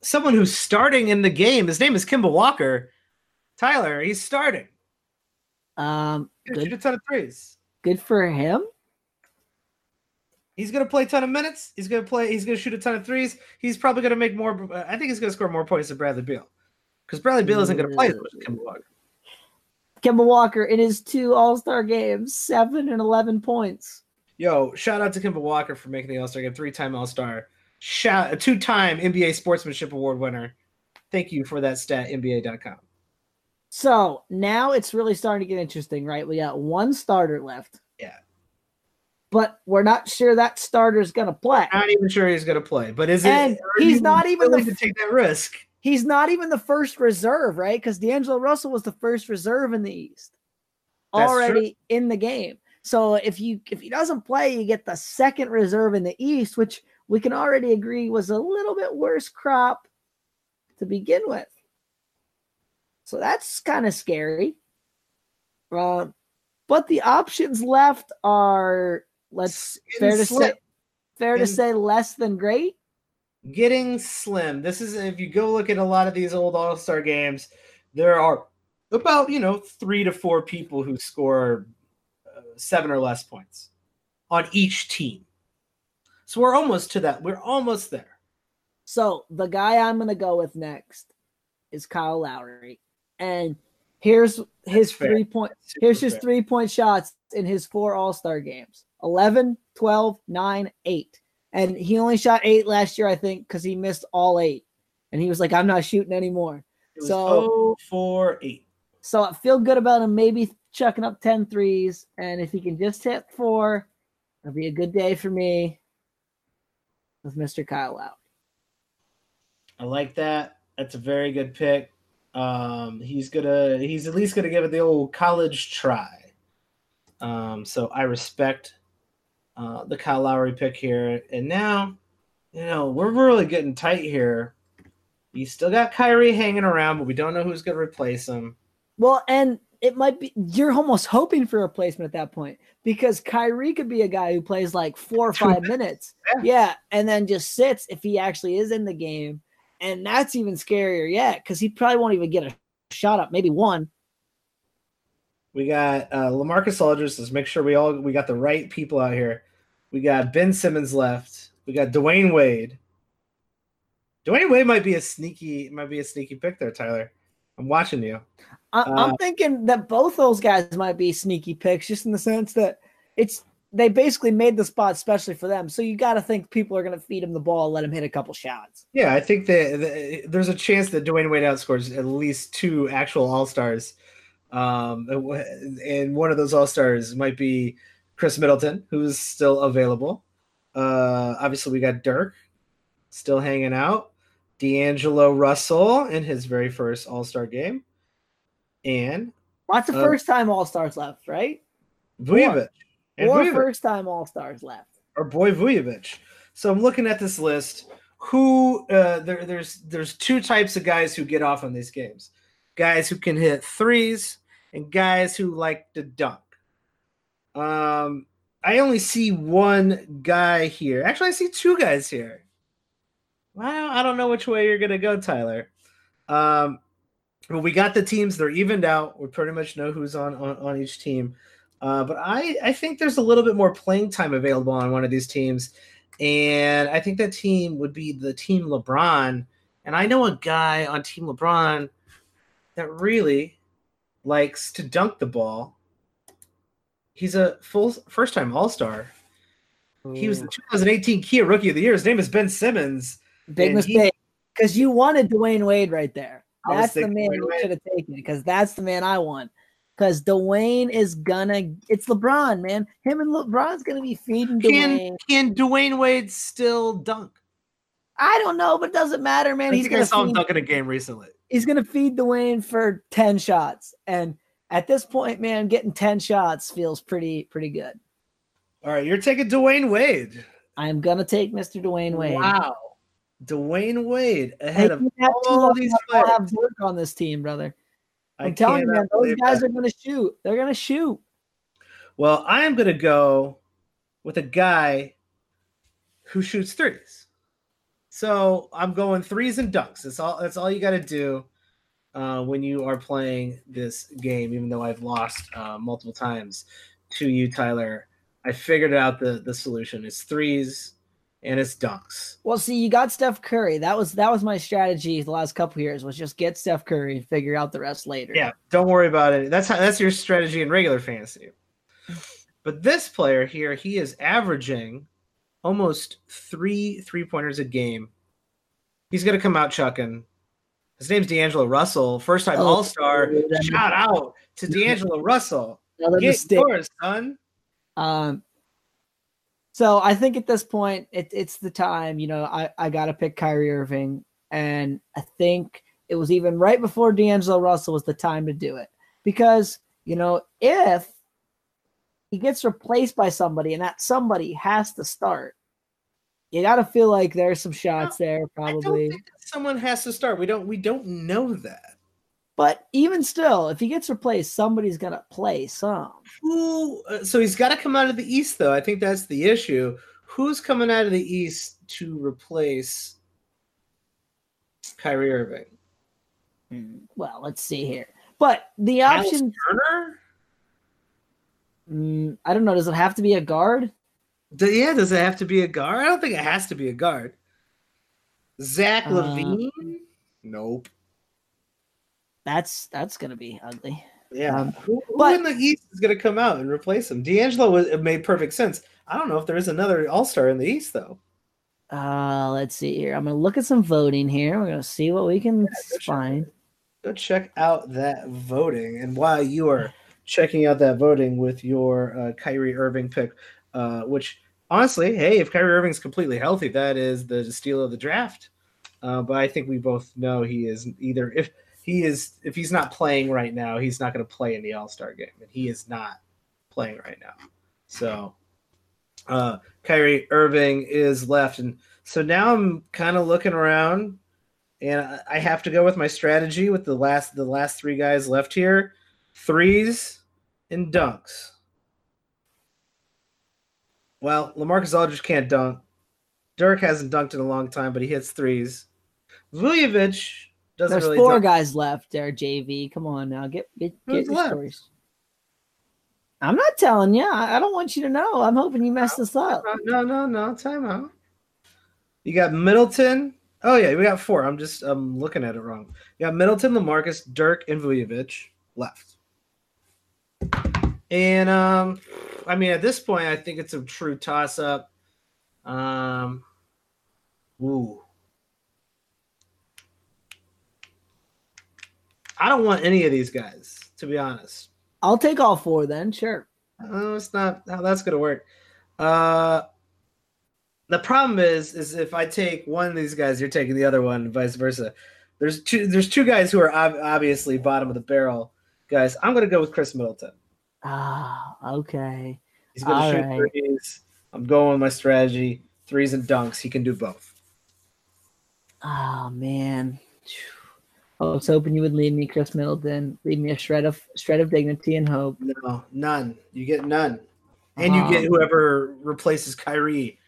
someone who's starting in the game. His name is Kemba Walker. Tyler, he's starting. Um, good, Shoot a ton of threes. good for him. He's going to play a ton of minutes. He's going to play. He's going to shoot a ton of threes. He's probably going to make more. I think he's going to score more points than Bradley Beal because Bradley Beal isn't going to play as much as Kemba Walker. Kemba Walker in his two All Star games, seven and 11 points. Yo, shout out to Kemba Walker for making the All Star game, three time All Star, shout a two time NBA Sportsmanship Award winner. Thank you for that stat, NBA.com. So now it's really starting to get interesting, right? We got one starter left. Yeah. But we're not sure that starter's going to play. Not even sure he's going to play, but is it? And are he's not even the willing to take that risk. He's not even the first reserve, right? Because D'Angelo Russell was the first reserve in the East, That's true. already in the game. So if you if he doesn't play, you get the second reserve in the East, which we can already agree was a little bit worse crop to begin with. So that's kind of scary. Uh, but the options left are let's fair to slim. say fair to say less than great. Getting slim. This is if you go look at a lot of these old All Star games, there are about you know three to four people who score uh, seven or less points on each team. So we're almost to that. We're almost there. So the guy I'm going to go with next is Kyle Lowry. And Here's his fair. three point. Super Here's his fair. three point shots in his four All Star games 11, 12, 9, 8. And he only shot eight last year, I think, because he missed all eight. And he was like, I'm not shooting anymore. So- 4 8. So I feel good about him maybe chucking up 10 threes. And if he can just hit four, it'll be a good day for me with Mr. Kyle Lowry. I like that. That's a very good pick. Um, he's gonna he's at least gonna give it the old college try. Um, so I respect uh, the Kyle Lowry pick here. And now, you know, we're really getting tight here. You still got Kyrie hanging around, but we don't know who's gonna replace him. Well, and it might be you're almost hoping for a replacement at that point because Kyrie could be a guy who plays like four or five minutes. Yeah. Yeah. and then just sits if he actually is in the game. And that's even scarier yet because he probably won't even get a shot up, maybe one. We got uh, Lamarcus Aldridge. Let's make sure we all we got the right people out here. We got Ben Simmons left. We got Dwyane Wade. Dwyane Wade might be a sneaky might be a sneaky pick there, Tyler. I'm watching you. I, Uh, I'm thinking that both those guys might be sneaky picks, just in the sense that it's they basically made the spot especially for them. So you got to think people are going to feed him the ball, let him hit a couple shots. Yeah, I think that, that there's a chance that Dwyane Wade outscores at least two actual All Stars, um, and one of those All Stars might be Khris Middleton, who's still available. Uh, obviously, we got Dirk still hanging out, D'Angelo Russell in his very first All Star game, and Lots of Uh, first time All Stars left, right? Vucevic. Or first time All Stars left. our boy Vucevic. So I'm looking at this list. Who uh, there, there's there's two types of guys who get off on these games: guys who can hit threes and guys who like to dunk. Um, I only see one guy here. Actually, I see two guys here. Well, I don't know which way you're gonna go, Tyler. Um, but we got the teams; they're evened out. We pretty much know who's on on, on each team. Uh, but I, I think there's a little bit more playing time available on one of these teams. And I think that team would be the team LeBron. And I know a guy on Team LeBron that really likes to dunk the ball. He's a full first time All Star. He was the 2018 Kia Rookie of the Year. His name is Ben Simmons. Big and mistake because you wanted Dwyane Wade right there. That's the man Dwyane you should have taken because that's the man I want. Because Dwyane is gonna, it's LeBron, man. Him and LeBron's gonna be feeding Can Dwyane. can Dwyane Wade still dunk? I don't know, but it doesn't matter, man. I He's gonna saw him feed, dunk in a game recently. he's gonna feed Dwyane for ten shots, and at this point, man, getting ten shots feels pretty pretty good. All right, you're taking Dwyane Wade. I'm gonna take Mr. Dwyane Wade. Wow. Dwyane Wade ahead of to all these have work on this team, brother. I I'm telling you, man, those guys that. are gonna shoot. They're gonna shoot. Well, I am going to go with a guy who shoots threes. So I'm going threes and dunks. That's all. That's all you got to do uh, when you are playing this game. Even though I've lost uh, multiple times to you, Tyler, I figured out the the solution. It's threes and it's dunks. Well, see, you got Steph Curry. That was that was my strategy the last couple years was just get Steph Curry and figure out the rest later. Yeah, don't worry about it. That's how that's your strategy in regular fantasy. But this player here, he is averaging almost three three pointers a game. He's gonna come out chucking. His name's D'Angelo Russell, first time Oh, All Star. Shout out to D'Angelo Russell. Another Get mistake. yours, son. Um, so I think at this point, it, it's the time. You know, I I got to pick Kyrie Irving, and I think it was even right before D'Angelo Russell was the time to do it because you know if he gets replaced by somebody and that somebody has to start, you got to feel like there's some shots there probably. someone has to start. We don't we don't know that. But even still, if he gets replaced, somebody's gonna play some. Who uh, so he's got to come out of the East though. I think that's the issue. Who's coming out of the East to replace Kyrie Irving? Hmm, Well, let's see here. But the Myles option, Turner? mm, I don't know. Does it have to be a guard? Do- yeah, does it have to be a guard? I don't think it has to be a guard. Zach Uh, LaVine? Nope. That's that's gonna be ugly. Yeah. Um, who, who but- in the East is going to come out and replace him? D'Angelo was, it made perfect sense. I don't know if there is another All Star in the East though. Uh, let's see here. I'm gonna look at some voting here. We're gonna see what we can go check find. Go check out that voting. And while you are checking out that voting with your uh, Kyrie Irving pick, uh, which honestly, hey, if Kyrie Irving's completely healthy, that is the steal of the draft. Uh, but I think we both know he is either if he is if he's not playing right now, he's not going to play in the All Star game, and he is not playing right now. So, uh, Kyrie Irving is left, and so now I'm kind of looking around, and I- have to go with my strategy with the last the last three guys left here, threes and dunks. Well, Lamarcus Aldridge can't dunk. Dirk hasn't dunked in a long time, but he hits threes. Vucevic doesn't There's really four dunk. guys left there, JV. Come on now, get get, get your left? stories. I'm not telling you. I, I don't want you to know. I'm hoping you mess this up. No, no, no, time out. You got Middleton. Oh yeah, we got four. I'm just I'm looking at it wrong. You got Middleton, Lamarcus, Dirk, and Vucevic left. And um, I mean, at this point, I think it's a true toss up. Um, ooh, I don't want any of these guys, to be honest. I'll take all four then. Sure. Oh, it's not how that's gonna work. Uh, the problem is, is if I take one of these guys, you're taking the other one, and vice versa. There's two. There's two guys who are ob- obviously bottom of the barrel guys. I'm gonna go with Khris Middleton. Ah, okay. He's gonna All shoot right. threes. I'm going with my strategy: threes and dunks. He can do both. Oh man. I was hoping you would leave me, Khris Middleton. Leave me a shred of shred of dignity and hope. No, none. You get none, and you Um, get whoever replaces Kyrie.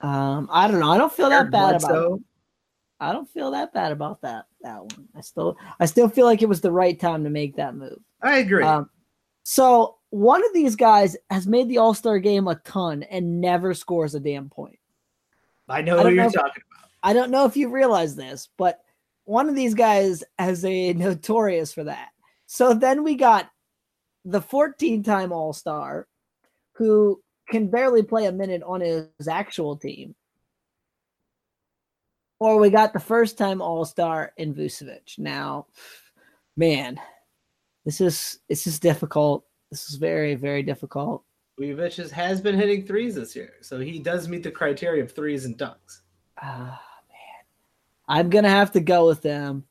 Um, I don't know. I don't feel that bad about. I don't feel that bad about that that one. I still I still feel like it was the right time to make that move. I agree. Um, so one of these guys has made the All Star game a ton and never scores a damn point. I know I who you're know if- talking about. I don't know if you realize this, but one of these guys has a notorious for that. So then we got the 14 time All Star who can barely play a minute on his actual team. Or we got the first time All Star in Vucevic. Now, man, this is this is difficult. This is very, very difficult. Vucevic has- been hitting threes this year, so he does meet the criteria of threes and dunks. Ah, man. I'm gonna have to go with them.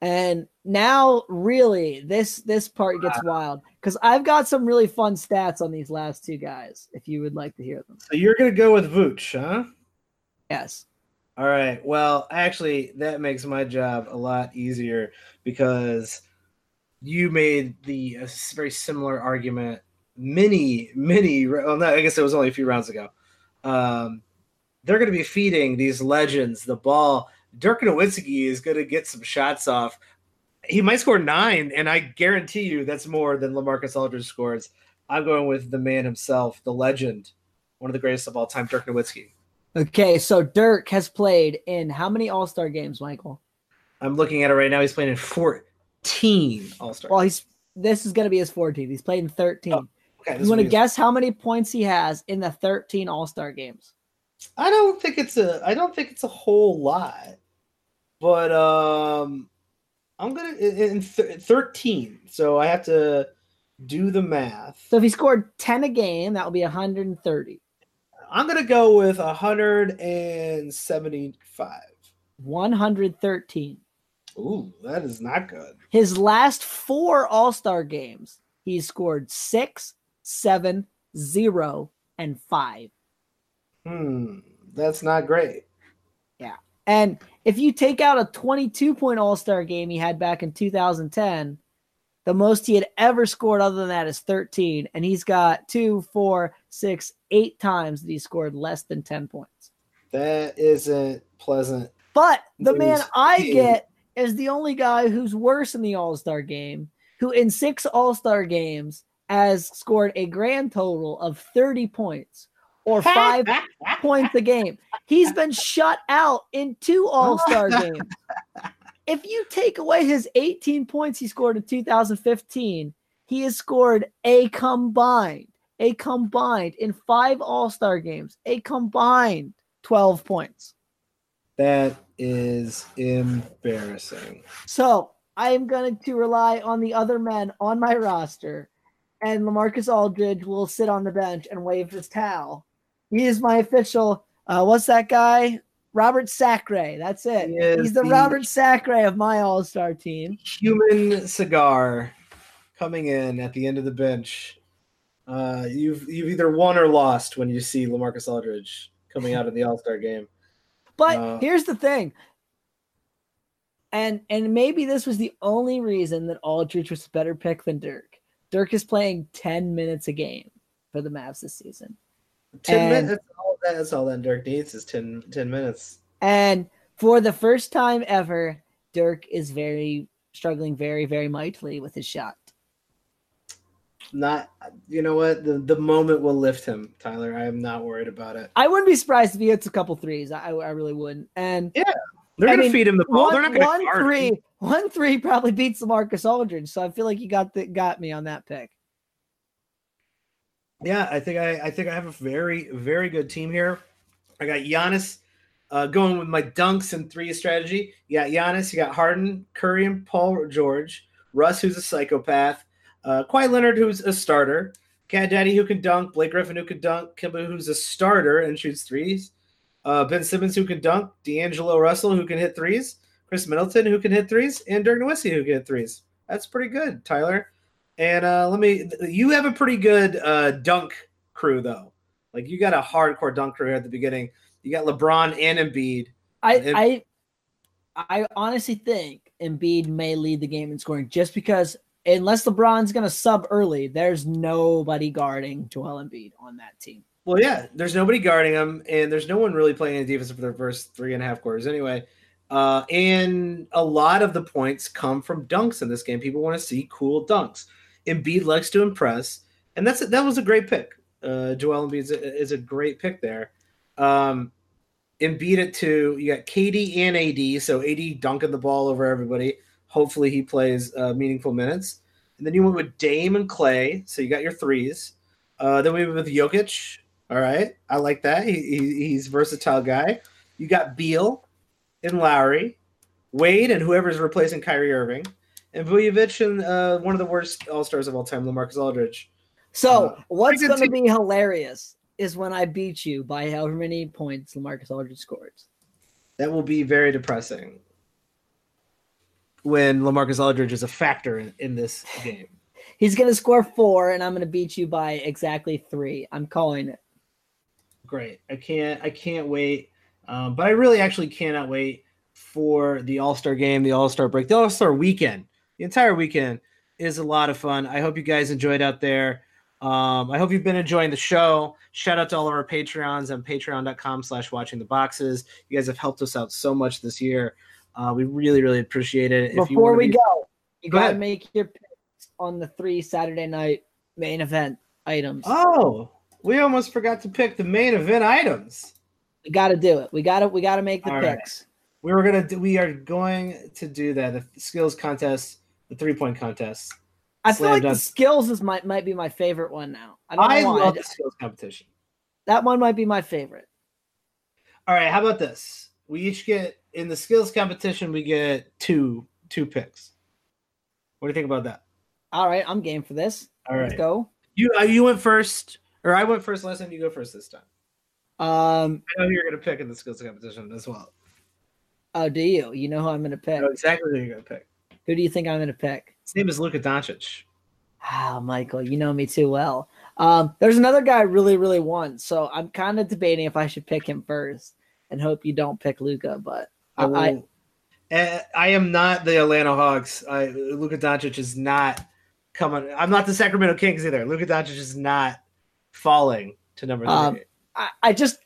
And now really this this part gets wild because I've got some really fun stats on these last two guys, if you would like to hear them. So you're gonna go with Vooch, huh? Yes. All right. Well, actually, that makes my job a lot easier because you made the a s- very similar argument many, many. Well, no, I guess it was only a few rounds ago. Um, they're going to be feeding these legends the ball. Dirk Nowitzki is going to get some shots off. He might score nine, and I guarantee you that's more than Lamarcus Aldridge scores. I'm going with the man himself, the legend, one of the greatest of all time, Dirk Nowitzki. Okay, so Dirk has played in how many All Star games, Michael? I'm looking at it right now. He's playing in 14 All Star. Well, he's this is gonna be his 14th. He's played in 13. Oh, okay, you want to guess how many points he has in the 13 All Star games? I don't think it's a. I don't think it's a whole lot, but um, I'm gonna in th- 13. So I have to do the math. So if he scored 10 a game, that would be 130. I'm gonna go with 175. 113. Ooh, that is not good. His last four All Star games, he scored six, seven, zero, and five. Hmm, that's not great. Yeah. And if you take out a 22 point All Star game he had back in 2010, the most he had ever scored other than that is 13. And he's got two, four, six, eight times that he scored less than 10 points. That isn't pleasant. But the man I get is the only guy who's worse in the All Star game, who in six All Star games has scored a grand total of 30 points or five points a game. He's been shut out in two All Star games. if you take away his 18 points he scored in 2015, he has scored a combined, a combined in five All Star games, a combined 12 points. That is embarrassing. So I am going to rely on the other men on my roster, and Lamarcus Aldridge will sit on the bench and wave his towel. He is my official. Uh, what's that guy? Robert Sacre. That's it. He He's the, the- Robert Sacre of my All Star team. Human cigar coming in at the end of the bench. Uh, you've you've either won or lost when you see Lamarcus Aldridge coming out of the All Star game. But Uh, here's the thing. And and maybe this was the only reason that Aldridge was a better pick than Dirk. Dirk is playing 10 minutes a game for the Mavs this season. Ten And- minutes. That's all, that's all that Dirk needs is 10, 10 minutes. And for the first time ever, Dirk is very struggling very, very mightily with his shot. Not, you know what? The the moment will lift him, Tyler. I am not worried about it. I wouldn't be surprised if he hits a couple threes. I, I really wouldn't. And yeah, They're I gonna mean, feed him the ball. They're not gonna one guard him. three, one three probably beats Lamarcus Aldridge. So I feel like you got the, got me on that pick. Yeah, I think I, I think I have a very very good team here. I got Giannis uh, going with my dunks and three strategy. You got Giannis, you got Harden, Curry, and Paul George. Russ, who's a psychopath. Uh, Kawhi Leonard, who's a starter. Cat Daddy, who can dunk. Blake Griffin, who can dunk. Kemba, who's a starter and shoots threes. Uh, ben Simmons, who can dunk. D'Angelo Russell, who can hit threes. Khris Middleton, who can hit threes. And Dirk Nowitzki, who can hit threes. That's pretty good, Tyler. And uh, let me, you have a pretty good uh, dunk crew, though. Like you got a hardcore dunk crew at the beginning. You got LeBron and Embiid. I If- I I honestly think Embiid may lead the game in scoring just because unless LeBron's gonna sub early, there's nobody guarding Joel Embiid on that team. Well, yeah, there's nobody guarding him, and there's no one really playing any defense for the first three and a half quarters anyway. Uh, and a lot of the points come from dunks in this game. People want to see cool dunks. Embiid likes to impress, and that's that was a great pick. Uh, Joel Embiid is a, is a great pick there. Um, Embiid at two. You got KD and AD, so AD dunking the ball over everybody. Hopefully, he plays uh, meaningful minutes. And then you went with Dame and Klay, so you got your threes. Uh, then we went with Jokic. All right, I like that. He, he, he's versatile guy. You got Beal and Lowry, Wade, and whoever's replacing Kyrie Irving, and Vucevic and uh, one of the worst All Stars of all time, Lamarcus Aldridge. So Uh, what's gonna be hilarious is when I beat you by however many points Lamarcus Aldridge scores. That will be very depressing when Lamarcus Aldridge is a factor in, in this game. He's gonna score four, and I'm gonna beat you by exactly three. I'm calling it. Great. I can't. I can't wait. Um, but I really actually cannot wait for the All Star game, the All Star break, the All Star weekend. The entire weekend is a lot of fun. I hope you guys enjoyed out there. Um, I hope you've been enjoying the show. Shout out to all of our Patreons on patreon.com slash watching the boxes. You guys have helped us out so much this year. Uh, we really, really appreciate it. If you Before we be- go, you Go gotta ahead. make your picks on the three Saturday night main event items. Oh, we almost forgot to pick the main event items. We gotta do it. We gotta we gotta make the All right. picks. We were gonna do, we are going to do that. The skills contest, the three point contest. I feel like the skills is might might be my favorite one now. I don't I know love the skills competition. that one might be my favorite. All right, how about this? We each get in the skills competition. We get two two picks. What do you think about that? All right, I'm game for this. All Let's right, go. you uh, you went first, or I went first last time. You go first this time. Um, I know who you're gonna pick in the skills competition as well. oh, do you? You know who I'm gonna pick? exactly who you're gonna pick. Who do you think I'm gonna pick? His name is Luka Doncic. Ah, Michael, you know me too well. Um, there's another guy I really, really want, so I'm kind of debating if I should pick him first and hope you don't pick Luka. But I, I, I, Uh, I am not the Atlanta Hawks. I, Luka Doncic is not coming. I'm not the Sacramento Kings either. Luka Doncic is not falling to number three. Um, I, I just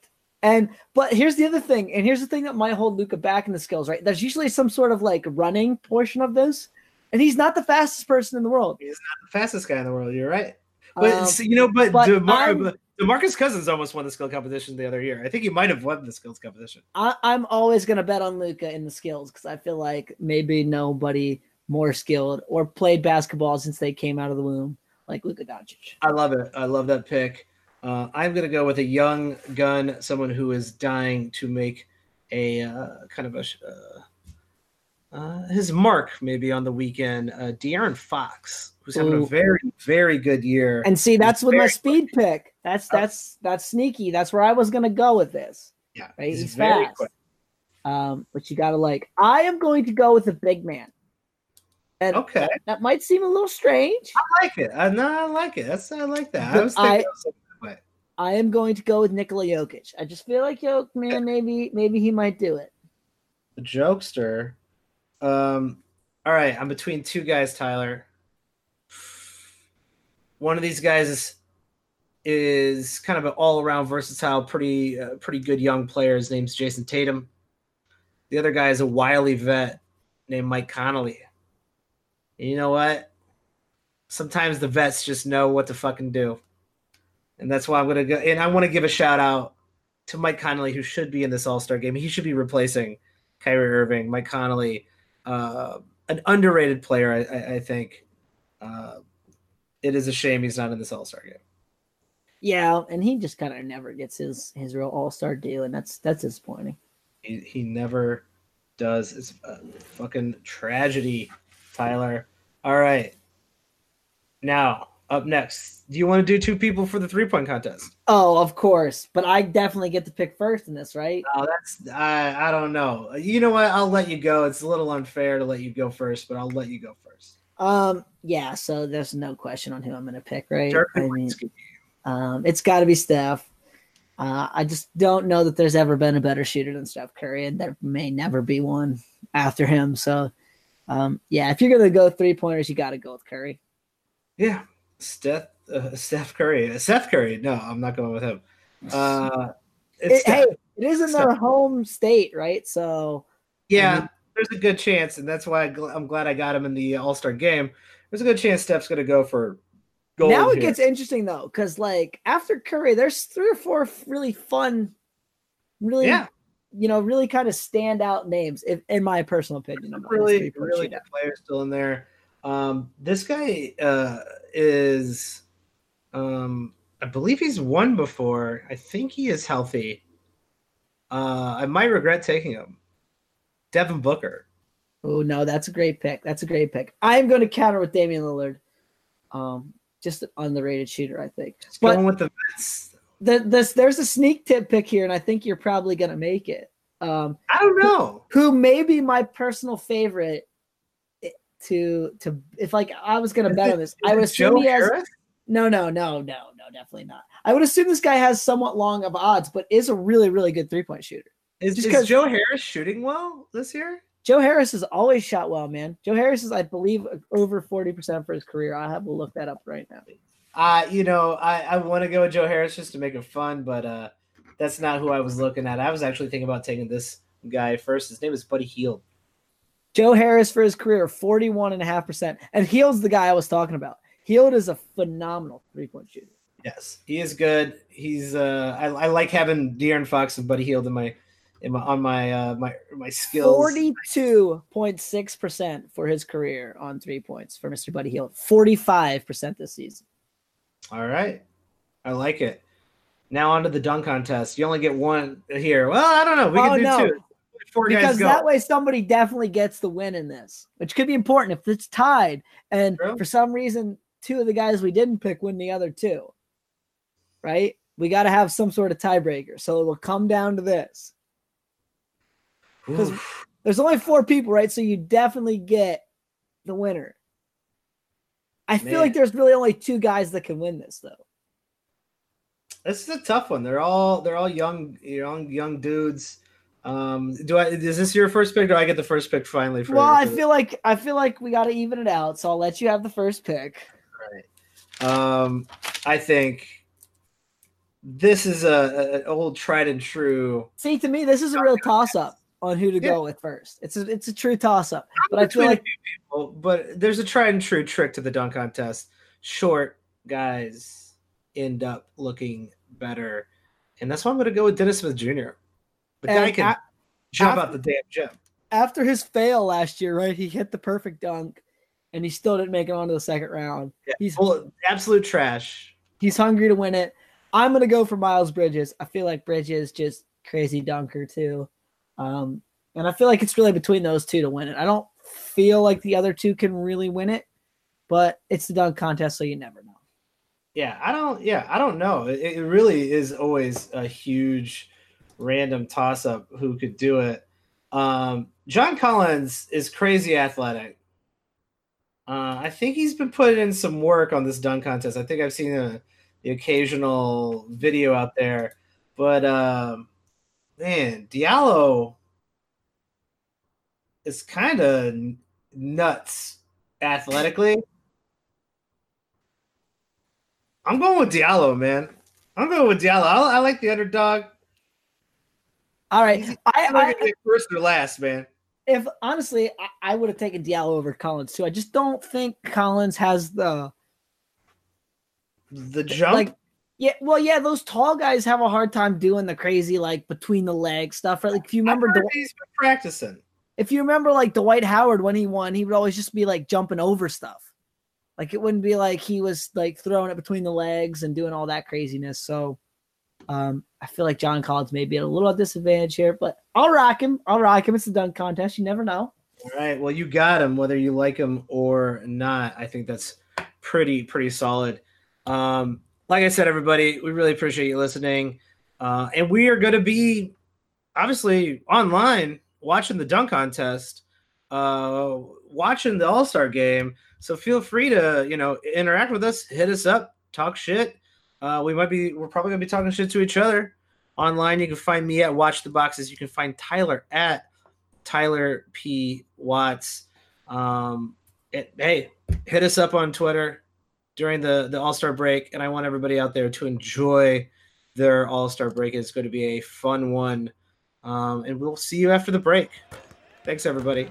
and but here's the other thing, and here's the thing that might hold Luka back in the skills, right? There's usually some sort of like running portion of this, and he's not the fastest person in the world. He's not the fastest guy in the world. You're right. But Um, so, you know, but, but DeMar, Demarcus Cousins almost won the skill competition the other year. I think he might have won the skills competition. I, I'm always gonna bet on Luka in the skills because I feel like maybe nobody more skilled or played basketball since they came out of the womb like Luka Doncic. I love it. I love that pick. Uh, I'm going to go with a young gun, someone who is dying to make a uh, kind of a uh, uh, his mark maybe on the weekend. Uh, De'Aaron Fox, who's having Ooh. a very very good year. And see, that's with my speed pick. That's Oh. that's that's sneaky. That's where I was gonna go with this. yeah, right? He's very fast. quick. Um, but you gotta like. I am going to go with a big man. And Okay, that might seem a little strange. I like it. I, no, I like it. That's I like that. I was thinking I- of something that way. I am going to go with Nikola Jokic. I just feel like Jokic, man, maybe maybe he might do it. The jokester. Um, all right, I'm between two guys, Tyler. One of these guys is is kind of an all around versatile, pretty uh, pretty good young player. His name's Jayson Tatum. The other guy is a wily vet named Mike Conley. And you know what? Sometimes the vets just know what to fucking do, and that's why I'm gonna go. And I want to give a shout out to Mike Conley, who should be in this All Star game. He should be replacing Kyrie Irving, Mike Conley, uh, an underrated player, I, I, I think. Uh, it is a shame he's not in this All Star game. Yeah, and he just kind of never gets his his real All Star deal, and that's that's disappointing. He, he never does. It's a fucking tragedy, Tyler. All right. Now, up next, do you want to do two people for the three point contest? Oh, of course, but I definitely get to pick first in this, right? Oh, that's I I don't know. You know what? I'll let you go. It's a little unfair to let you go first, but I'll let you go first. Um, yeah. So there's no question on who I'm going to pick, right? Dirk I mean, um, it's got to be Steph. Uh, I just don't know that there's ever been a better shooter than Steph Curry, and there may never be one after him. So, um, yeah, if you're going to go three pointers, you got to go with Curry. Yeah, Steph uh, Steph Curry. Steph Curry. No, I'm not going with him. Uh, it's It- hey, it is in Steph. their home state, right? So, yeah, I mean- there's a good chance, and that's why I gl- I'm glad I got him in the All Star game. There's a good chance Steph's going to go for gold. now it here. gets interesting though, because like after Curry, there's three or four really fun, really, yeah, you know, really kind of standout names, if, in my personal opinion. really, three-point really shootout. good player still in there. Um, this guy uh, is, um, I believe he's won before. I think he is healthy. Uh, I might regret taking him. Devin Booker. Oh no, that's a great pick. That's a great pick. I'm going to counter with Damian Lillard. Um, just an underrated shooter, I think. Just But- going with the vets. The, this there's a sneak tip pick here, and I think you're probably going to make it. Um, I don't know. who may be my personal favorite to to if like I was going to Is bet it- on this, I would assume Joe he has. Harris? No, no, no, no, no, definitely not. I would assume this guy has somewhat long of odds, but is a really, really good three point shooter. Is, Just is Joe Harris shooting well this year? Joe Harris has always shot well, man. Joe Harris is, I believe, over 40% for his career. I'll have to look that up right now. Uh, you know, I, I want to go with Joe Harris just to make it fun, but uh, that's not who I was looking at. I was actually thinking about taking this guy first. His name is Buddy Hield. Joe Harris for his career, 41.5%. And Hield's the guy I was talking about. Hield is a phenomenal three point shooter. Yes, he is good. He's uh, I, I like having De'Aaron Fox and Buddy Hield in my in my on my uh my my skills. 42.6% for his career on three points for Mr. Buddy Hield. 45% this season. All right, I like it. Now on to the dunk contest. You only get one here. Well, I don't know. We Oh, can do no. two. Because that way somebody definitely gets the win in this, which could be important if it's tied. And True. for some reason, two of the guys we didn't pick win the other two. Right? We got to have some sort of tiebreaker. So it'll come down to this. 'cause- Oof. There's only four people, right? So you definitely get the winner. I feel like there's really only two guys that can win this, though. This is a tough one. They're all they're all young young young dudes. Um, do I is this your first pick? Or do I get the first pick finally? For Well, I for- feel like I feel like we got to even it out. So I'll let you have the first pick. Um, I think this is a, a- old tried and true. See, to me, this is a real toss up on who to Yeah. go with first. It's a it's a true toss up. But I feel like people, but there's a tried and true trick to the dunk contest. Short guys end up looking better. And that's why I'm going to go with Dennis Smith Jr. Guy And can a- jump after- out the damn gym. after his fail last year, right? He hit the perfect dunk, and he still didn't make it onto the second round. Yeah, He's of absolute trash. he's hungry to win it. I'm gonna go for Miles Bridges. I feel like Bridges just crazy dunker too, um, and I feel like it's really between those two to win it. I don't feel like the other two can really win it, but it's the dunk contest, so you never know. Yeah, I don't. Yeah, I don't know. It, it really is always a huge random toss up who could do it. Um, John Collins is crazy athletic. Uh, I think he's been putting in some work on this dunk contest. I think I've seen a, the occasional video out there, but um, man, Diallo is kind of nuts athletically. I'm going with Diallo, man. I'm going with Diallo. I, I like the underdog. All right, He's- I, I first or last, man. if honestly, I, I would have taken Diallo over Collins too. I just don't think Collins has the The jump. like yeah well yeah those tall guys have a hard time doing the crazy like between the legs stuff right like if you remember heard he's been practicing. if you remember like Dwight Howard when he won he would always just be like jumping over stuff like it wouldn't be like he was like throwing it between the legs and doing all that craziness so um I feel like John Collins may be at a little disadvantage here but I'll rock him I'll rock him it's a dunk contest you never know All right. Well, you got him, whether you like him or not. I think that's pretty pretty solid. Um, like I said, everybody, we really appreciate you listening, uh, and we are going to be obviously online watching the dunk contest, uh, watching the All Star game. So feel free to you know interact with us, hit us up, talk shit. Uh, we might be we're probably gonna be talking shit to each other online. You can find me at Watch the Boxes. You can find Tyler at Tyler P. Watts. Um, it, hey, hit us up on Twitter during the, the All Star break. And I want everybody out there to enjoy their All Star break. It's going to be a fun one. Um, and we'll see you after the break. Thanks, everybody.